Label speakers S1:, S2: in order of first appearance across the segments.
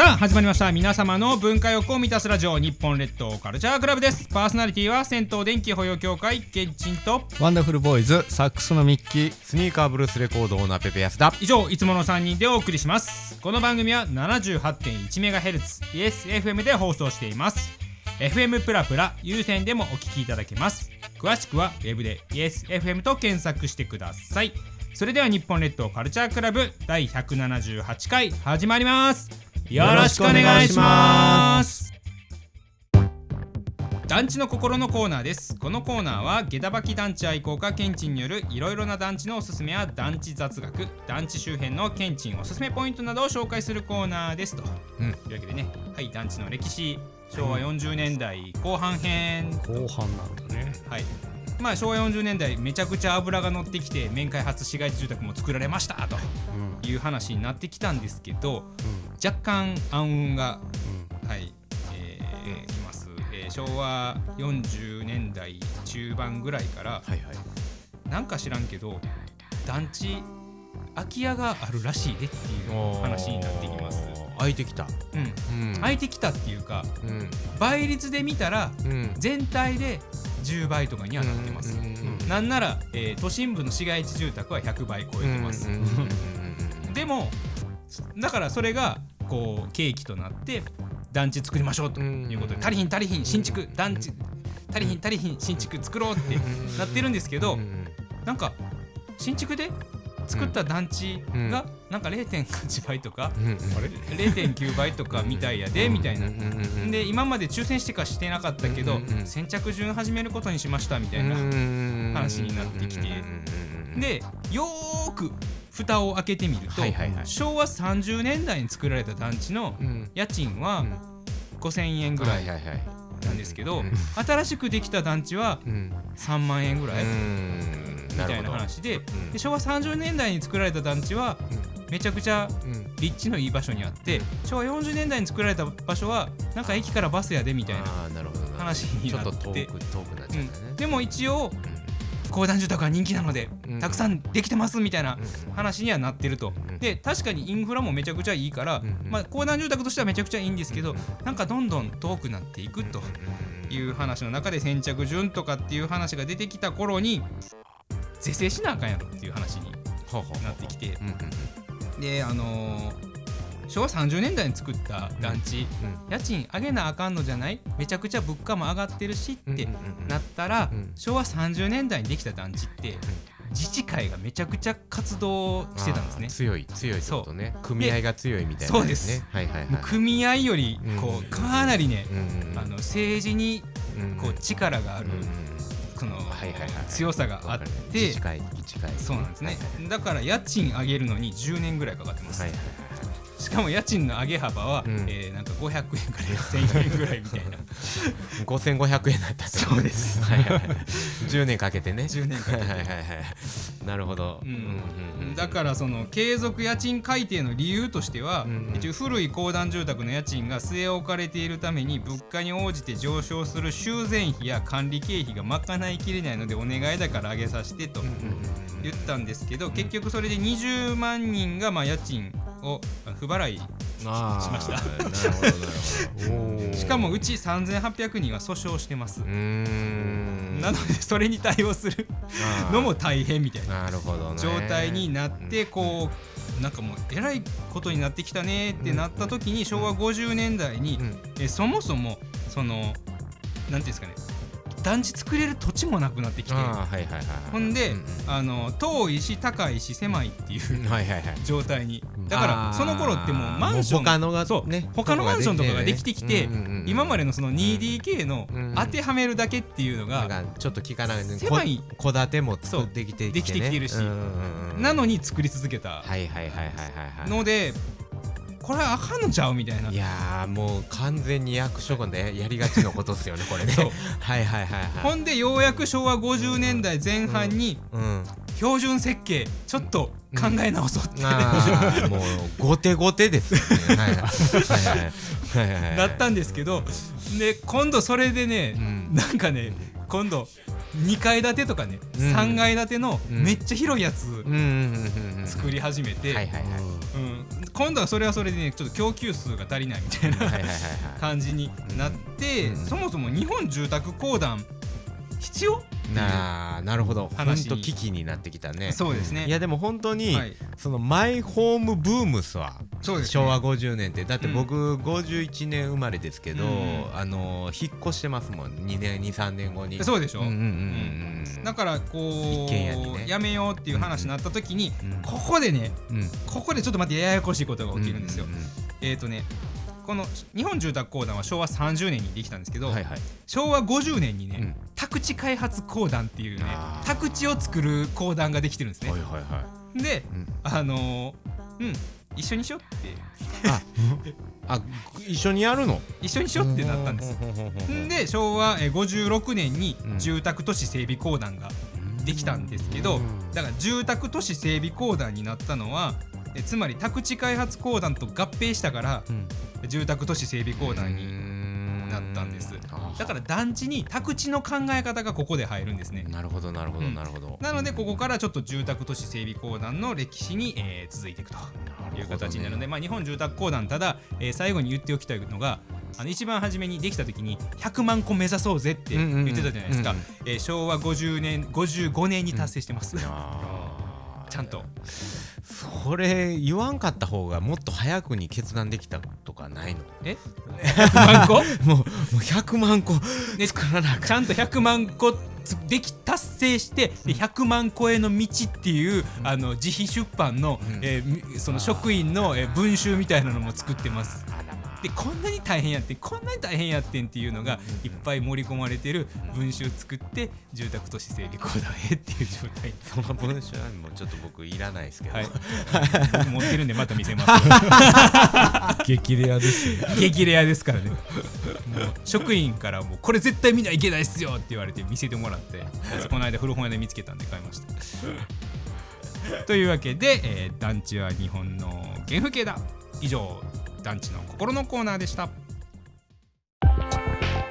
S1: さあ始まりました。皆様の文化欲を満たすラジオ日本列島カルチャークラブです。パーソナリティは銭湯電気保養協会ケンチンと。
S2: ワンダフルボーイズサックスのミッキー
S3: スニーカーブルースレコードオーナーペペヤスだ。
S1: 以上いつもの3人でお送りします。この番組は 78.1MHz ESFM で放送しています。FM プラプラ有線でもお聞きいただけます。詳しくはウェブで ESFM と検索してください。それでは日本列島カルチャークラブ第178回始まりますよろしくお願いします。団地の心のコーナーです。このコーナーは下駄履き団地愛好家ケンチンによるいろいろな団地のおすすめや団地雑学団地周辺のケンチンおすすめポイントなどを紹介するコーナーですと、
S3: うん。
S1: というわけでねはい団地の歴史昭和40年代後半編。
S2: 後半なんだね。
S1: はい。まあ昭和40年代めちゃくちゃ油が乗ってきて面開発市街地住宅も作られましたという話になってきたんですけど若干暗雲がはい、えーきます、えー昭和40年代中盤ぐらいから
S3: はいはい。
S1: なんか知らんけど団地空き家があるらしいでっていう話になってきます。
S3: 開いてきた。
S1: うん、
S3: うん。
S1: 空いてきたっていうか
S3: うん。
S1: 倍率で見たら
S3: うん。
S1: 全体で10倍とかにはなってます。
S3: うんうんうん
S1: なんなら、えー都心部の市街地住宅は100倍超えてます。
S3: うんうんうんうん。
S1: でもだからそれがこう契機となって団地作りましょうということで足りひん足りひん新築団地足りひん足りひん新築作ろうってなってるんですけど
S3: うん。
S1: なんか新築で作った団地
S3: うん。
S1: がなんか0.8倍とか
S3: うん。うん
S1: 0.9倍とかみたいやでみたいな。で今まで抽選してかしてなかったけど先着順始めることにしましたみたいな話になってきてでよーく蓋を開けてみると、
S3: はいはいはい。
S1: 昭和30年代に作られた団地の
S3: うん
S1: 家賃は
S3: うん。
S1: 5000円ぐらいなんですけど、
S3: うん
S1: 新しくできた団地は
S3: うん。
S1: 3万円ぐらい
S3: うん。
S1: みたいな話で
S3: ん。
S1: で昭和30年代に作られた団地はめちゃくちゃ
S3: うん。
S1: 立地のいい場所にあって昭和40年代に作られた場所はなんか駅からバスやでみたいな、話になって
S3: ちょっと遠く遠くなっちゃったね。
S1: うん。でも一応公団住宅は人気なので
S3: うん。
S1: たくさんできてますみたいな
S3: うん。
S1: 話にはなってると。
S3: うん。
S1: で確かにインフラもめちゃくちゃいいから、
S3: うん
S1: まあ、公団住宅としてはめちゃくちゃいいんですけど、なんかどんどん遠くなっていくという話の中で先着順とかっていう話が出てきた頃に是正しなあかんやろっていう話になってきて。であのー昭和30年代に作った団地、
S3: うん。
S1: 家賃上げなあかんのじゃない？めちゃくちゃ物価も上がってるしってなったら、
S3: うん。
S1: 昭和30年代にできた団地って自治会がめちゃくちゃ活動してたんですね。
S3: 強い強いことね。組合が強いみたいな
S1: そうです。
S3: ねはいはいはい。
S1: 組合よりこ
S3: う
S1: かなりね、あの政治にこう力がある、この
S3: はいはいはい
S1: 強さがあって
S3: 自治会自治会
S1: そうなんですね。
S3: はい
S1: だから家賃上げるのに10年ぐらいかかってます、
S3: はいはい
S1: しかも家賃の上げ幅は、
S3: うん。
S1: えーなんか500円から1000円ぐらいみたいな。
S3: 5500円だった。そうです。はいはいはい。10年かけてね。
S1: 10年かけて。
S3: はいはいはいはい。なるほど。
S1: うん。だからその継続家賃改定の理由としては、
S3: うん
S1: 一応古い公団住宅の家賃が据え置かれているために物価に応じて上昇する修繕費や管理経費が賄いきれないのでお願いだから上げさせてと言ったんですけど、結局それで20万人がまあ家賃を不払いしました。しかもうち3800人は訴訟してます。なのでそれに対応するのも大変みたいな。
S3: なるほどね。
S1: 状態になってこうなんかもうえらいことになってきたねってなった時に昭和50年代に
S3: うん。
S1: えそもそもそのなんていうんですかね団地作れる土地もなくなってきて。ほんで、
S3: うん
S1: あの遠いし高いし狭いっていう。
S3: う んはい
S1: 状態に。だからその頃ってもうマンション
S3: 他のが
S1: そう、
S3: ね
S1: 他のマンションとかができてきて、
S3: うんうんうん
S1: 今までのその 2DK の
S3: うん。
S1: 当てはめるだけっていうのが、
S3: ちょっと聞かないね。
S1: 狭い。
S3: こ戸建ても作ってきて
S1: そうできてきてるし。
S3: うんうんうん。
S1: なのに作り続けた。
S3: はいはいはいはいはいはい。
S1: のでこれはあかんのちゃうみたいな。い
S3: やーもう完全に役所がねやりがちのことっすよねこれね。
S1: そう。
S3: はいはいはいはい。
S1: ほんでようやく昭和50年代前半に
S3: うん
S1: 標準設計ちょっと考え直そうって、
S3: あーもう後手後手ですよね。はいはいはいはいはいはい。
S1: なったんですけどで今度それでね、
S3: うん。
S1: なんかね今度2階建てとかね、
S3: うん。
S1: 3階建ての
S3: うん
S1: めっちゃ広いやつ
S3: うんうんうんうんうん。
S1: 作り始めて、
S3: はいはいはい。
S1: うん今度はそれはそれでねちょっと供給数が足りないみたいな感じになって、
S3: うん。
S1: そもそも日本住宅公団必要？
S3: なあなるほど。本当危機になってきたね。
S1: そうですね。
S3: いやでも本当に、
S1: はい。
S3: そのマイホームブームスは
S1: そうですね。
S3: 昭和50年ってだって僕51年生まれですけど、
S1: うん。
S3: あの引っ越してますもん。2年23年後に。
S1: そうでしょ、
S3: うんうんうんうん
S1: だからこ
S3: 一軒家にね。
S1: うやめようっていう話になった時に、
S3: うん
S1: ここでね
S3: うん。
S1: ここでちょっと待ってややこしいことが起きるんですよ、
S3: うう
S1: えっ、ー、とねこの日本住宅公団は昭和30年にできたんですけど、
S3: うんはいはい。
S1: 昭和50年にね、
S3: うん。
S1: 宅地開発公団っていうね宅地を作る公団ができてるんですね、
S3: はいはいは
S1: で
S3: い、うん。
S1: あのーうん一緒にしようって。
S3: あ一緒にやるの？
S1: 一緒にしようってなったんです。ん。で昭和えー56年に
S3: うん。
S1: 住宅都市整備公団ができたんですけど、だから住宅都市整備公団になったのはえつまり宅地開発公団と合併したから
S3: うん。
S1: 住宅都市整備公団に
S3: に
S1: なったんです。だから団地に宅地の考え方がここで入るんですね。
S3: なるほどなるほど
S1: うん。
S3: なるほど。
S1: なのでここからちょっと住宅都市整備公団の歴史に、えー続いていくという形になるので、まあ、日本住宅公団ただ、えー最後に言っておきたいのがあの一番初めにできた時に100万個目指そうぜって言ってたじゃないですか、
S3: うんうん
S1: えー昭和50年55年に達成してます、
S3: あー
S1: ちゃんと。
S3: それ言わんかった方がもっと早くに決断できたとかないの？
S1: え？100万個？
S3: もうもう100万個
S1: ね
S3: 作らなあかん。
S1: ちゃんと100万個つでき達成してで100万個への道っていうあの自費出版の、
S3: うん。
S1: えーみその職員の、えー文集みたいなのも作ってます。でこんなに大変やってんこんなに大変やってんっていうのがいっぱい盛り込まれてる文集作って住宅都市整備公団へっていう状態。
S3: その文章はもうちょっと僕いらないですけど、
S1: はい。僕 持ってるんでまた見せます。
S2: 激レアですよ。
S1: 激レアですからね。もう職員からもうこれ絶対見ないけないっすよって言われて見せてもらってこの間古本屋で見つけたんで買いました。というわけで、えー団地は日本の原風景だ。以上団地の心のコーナーでした。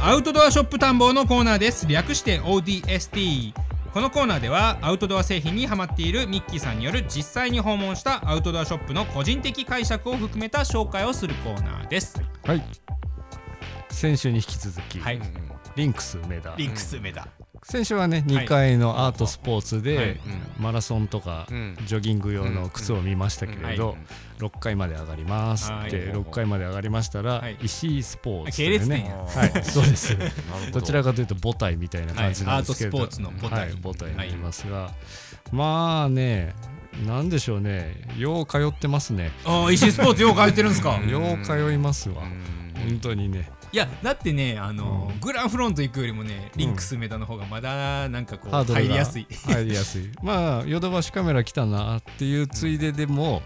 S1: アウトドアショップ探訪のコーナーです。略して ODST このコーナーではアウトドア製品にハマっているミッキーさんによる実際に訪問したアウトドアショップの個人的解釈を含めた紹介をするコーナーです。
S2: はい。先週に引き続き、
S1: はい。
S2: リンクス梅田。
S1: リンクス梅田
S2: 先週はね
S1: はい。
S2: 2階のアートスポーツで、
S1: はい。
S2: マラソンとか、
S3: うん。
S2: ジョギング用の靴を見ましたけれど、
S3: うん。
S2: 6階まで上がりますって、
S1: はい。
S2: 6階まで上がりましたら、
S1: はい。
S2: 石井スポーツ
S1: 系列店や
S2: はいそうです。ど。ちらかというと母体みたいな感じなんですけれど、
S1: はい。アートスポーツの母体。
S2: はい、母体になりますが、まあねなんでしょうね。よう通ってますね。
S1: ああ石井スポーツよう書いてるんですか。
S3: う ん
S2: よう通いますわ。
S3: うん。
S2: 本当にね
S1: いやだってねあのー
S2: うん。
S1: グランフロント行くよりもねリンクス梅田の方がまだなんかこう
S2: ハードルが
S1: 入りやすい。
S2: 入りやすい。まあヨドバシカメラ来たなっていうついででも、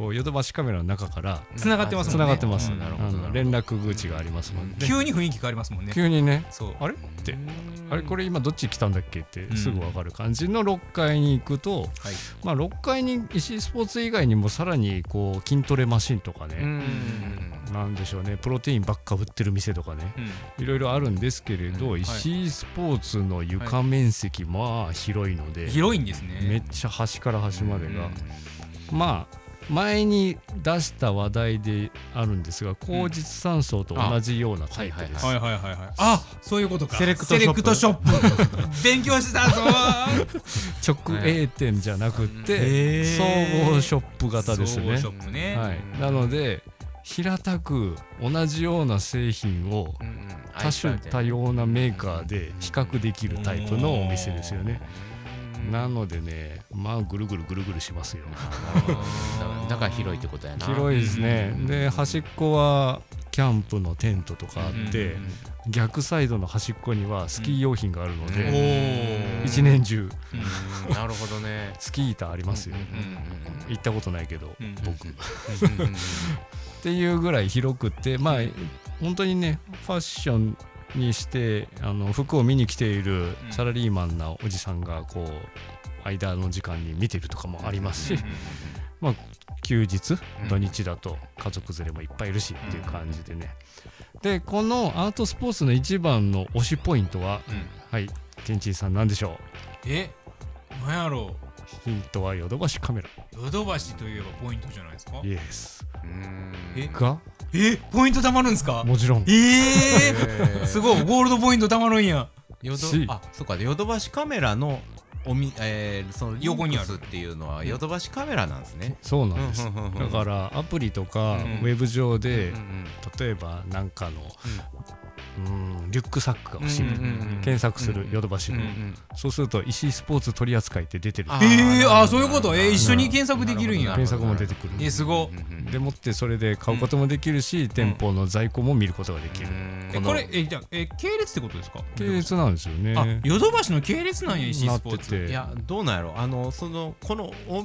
S2: こうヨドバシカメラの中から
S1: 繋がってます
S2: つ
S1: もんね。
S2: ながってます、
S1: うん
S3: なるほど
S2: あの連絡口がありますもんね、
S1: 急に雰囲気変わりますもんね。
S2: 急にね。
S1: そう。
S2: あれ？って。あれ？これ今どっち来たんだっけって
S1: ん。
S2: すぐ分かる感じの6階に行くと、
S1: はい。
S2: まあ、6階に石井スポーツ以外にもさらにこう筋トレマシンとか
S3: う
S2: ね、
S3: ん。
S2: なんでしょうね。プロテインばっか売ってる店とかね。
S1: うん。
S2: いろいろあるんですけれど、
S3: うん。
S2: 石井スポーツの床面積、まあ広いので、
S1: 広いんです
S2: めっ
S1: ね
S2: ちゃ端から端までが、
S3: うん。
S2: まあ前に出した話題であるんですが口実山荘と同じようなタイプです、
S1: はいはいはいはい。あそういうことか。
S3: セレクトショップ。
S1: 勉強したぞ。
S2: 直営店じゃなくて、総合ショップ型ですね。
S1: 総合ショップね。
S2: はい、なので平たく同じような製品を多種多様なメーカーで比較できるタイプのお店ですよねなのでねまあぐるぐるぐるぐるしますよ。
S3: だから広いってことやな。
S2: 広いですね。
S3: うん。
S2: で端っこはキャンプのテントとかあって
S1: うん
S2: 逆サイドの端っこにはスキー用品があるの
S1: お
S2: で
S1: ー。
S2: 一年中
S3: うん。なるほどね。
S2: スキー板ありますよ。
S3: うん
S2: 行ったことないけど
S1: うん
S2: 僕。っていうぐらい広くってまあ本当にねファッションにしてあの服を見に来ている
S1: うん。
S2: サラリーマンなおじさんがこう間の時間に見てるとかもありますし休日
S3: うん。
S2: 土日だと家族連れもいっぱいいるしっていう感じでね。でこのアートスポーツの一番の推しポイントは
S1: うん。
S2: はい。ケンチーさん何でしょ
S1: え？なんやろう
S2: ヒントはヨドバシカメラ。
S1: ヨドバシといえばポイントじゃないですか？
S2: イエス
S3: うーん。
S1: え
S2: が？
S1: えポイント貯まるんですか？
S2: もちろん。
S1: ええ
S3: えー！
S1: すごいゴールドポイント貯まるんや。
S3: ヨド
S2: し
S3: あそうかヨドバシカメラのおみ、えー、その
S1: 横にある。
S3: っていうのはヨドバシカメラなんですね。
S2: そうなんです。だからアプリとかウ
S1: うん。
S2: ェブ上で例えばなんかのうんリュックサックが欲しい。検索するヨドバシの。そうすると石井スポーツ取扱いって出てる。
S3: あ
S1: ええ
S3: なるほど。
S1: あそういうこと？えー一緒に検索できるんや。
S2: 検索も出てくる。
S1: えすご
S2: でもってそれで買うこともできるし店舗の在庫も見ることができる。
S3: うん。
S1: えこれえじゃあえ系列ってことですか？
S2: 系列なんですよ
S1: あ
S2: ね
S1: ヨドバシの系列なんや石井スポーツ。
S3: いやどうなんやろ？あのそのこのお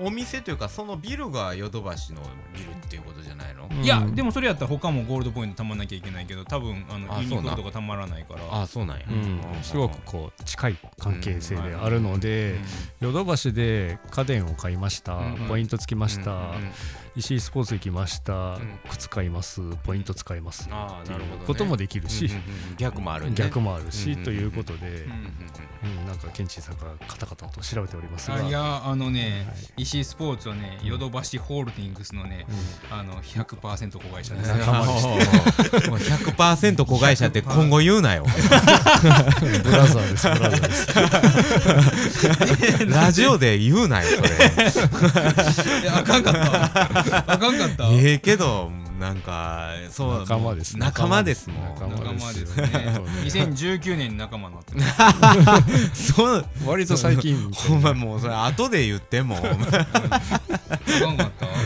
S3: おお店というかそのビルがヨドバシのビルっていうことじゃないの、
S2: うん
S1: いやでもそれやったら他もゴールドポイント貯まんなきゃいけないけど多分あの
S3: あ
S1: ユニクロとか貯まらないから。
S3: あそうなんや、
S2: うん。すごくこう近い関係性であるのでヨドバシで家電を買いました。
S3: うん。
S2: ポイントつきました。
S3: うん。うん。うん。
S2: 石井スポーツ行きました。
S3: ん。
S2: 靴買います。ポイント使います。
S3: ああ
S2: ってい
S3: なるほど、ね、
S2: うこともできるし
S3: うんうんうん逆もあるね。
S2: 逆もあるし
S3: うん
S2: ということで
S1: うん
S3: うんうん
S2: うん。なんかケンチンさんがカタカタと調べておりますが。
S1: あいやあのね石井スポーツはねヨドバシホールディングスのねあの100%子会社です
S3: うん もう100%子会社って今後言うなよ。
S2: ブラザーです。ブラザーです。
S3: ラジオで言うなよそれ。
S1: いやあかんかったあかんかった
S3: ええけどなんかそう
S2: 仲間です
S3: 仲間ですもん。
S2: 仲間
S1: ですね。
S2: ね。
S1: 2019年に仲間になって
S3: そう。
S2: 割と最近
S3: ほんまもうそれ後で言っても。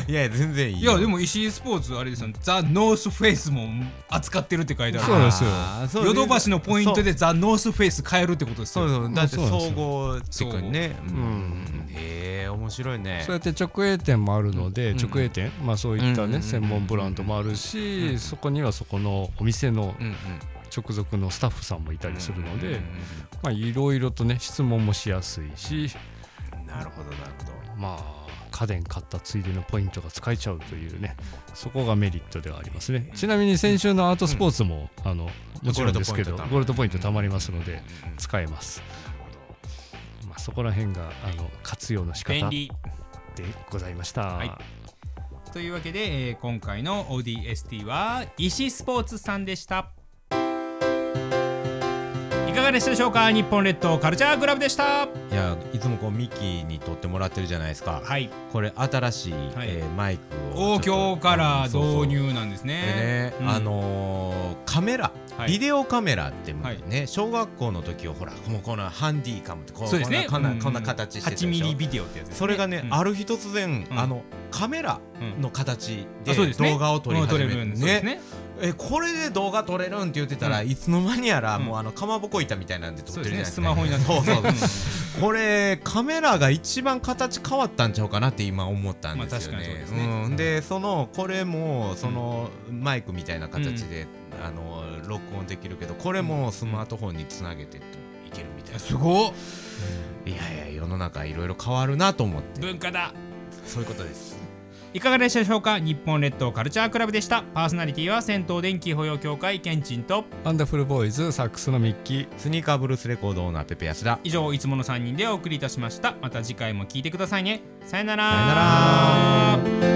S3: いや全然いいよ。
S1: いやでも石井スポーツあれですよ。ザ・ノースフェイスも扱ってるって書いてある
S2: そうですよ。
S1: ヨドバシのポイントでザ・ノースフェイス変えるってことですよ。
S3: そう。そう。だって総
S2: よ。
S3: 合チェックにね。う。
S2: うん。
S3: んへえ面白いね。
S2: そうやって直営店もあるので、
S3: うん。
S2: 直営店、まあ、そういった
S3: うん
S2: ね、専門ブランドもあるし、そこにはそこのお店の
S3: うんうん。
S2: 直属のスタッフさんもいたりするので、いろいろとね質問もしやすいし
S3: うんなるほどなるほど。
S2: まあ家電買ったついでのポイントが使えちゃうというねそこがメリットではありますね。ちなみに先週のアートスポーツも、あのもちろんですけど
S3: ゴールドポイント貯ま
S2: りますので
S3: うんうん
S2: 使えます、まあ、そこら辺があの活用の仕方でございました、
S1: はいというわけで、えー今回の ODST は石井スポーツさんでした。いかがでしたでしょうか？日本列島カルチャークラブでした。
S3: いやいつもこうミキに撮ってもらってるじゃないですか。
S1: はい。
S3: これ新しいえーマイクを
S1: お今日から導入なんです
S3: で
S1: ね
S3: ね、
S1: うん。
S3: あのーカメラ、
S1: はい。
S3: ビデオカメラって
S1: はい。
S3: ね、小学校の時はほらもうこのハンディカムってこう
S1: そうですね。
S3: こんなこんな,、形してたでしょ。
S1: 8ミリビデオってやつね。
S3: それがね、
S1: うん。
S3: ある日突然、
S1: うん。
S3: あのカメラ
S1: うん。
S3: の形
S1: あ
S3: で動画を撮り始め
S1: るんですね。
S3: えこれで動画撮れるんって言ってたら、
S1: うん
S3: いつの間にやら、
S1: うん。
S3: もうあのかまぼこ板みたいなんで撮ってるじゃないですすか、これカメラが一番形変わったんちゃうかなって今思ったんですよね。でそのこれもそのマイクみたいな形で、あの録音できるけどこれもスマートフォンにつなげていけるみたいな。
S1: すごっ。
S3: いやいや世の中いろいろ変わるなと思って。
S1: 文化だ
S3: そういうことです。
S1: いかがでしたでしょうか？日本列島カルチャークラブでした。パーソナリティは銭湯電気保養協会ケンチンと。
S2: ワンダフルボーイズサックスのミッキー。
S3: スニーカーブルースレコードオーナーペペヤスだ。
S1: 以上いつもの3人でお送りいたしました。また次回も聞いてくださいね。さよなら。
S3: さよなら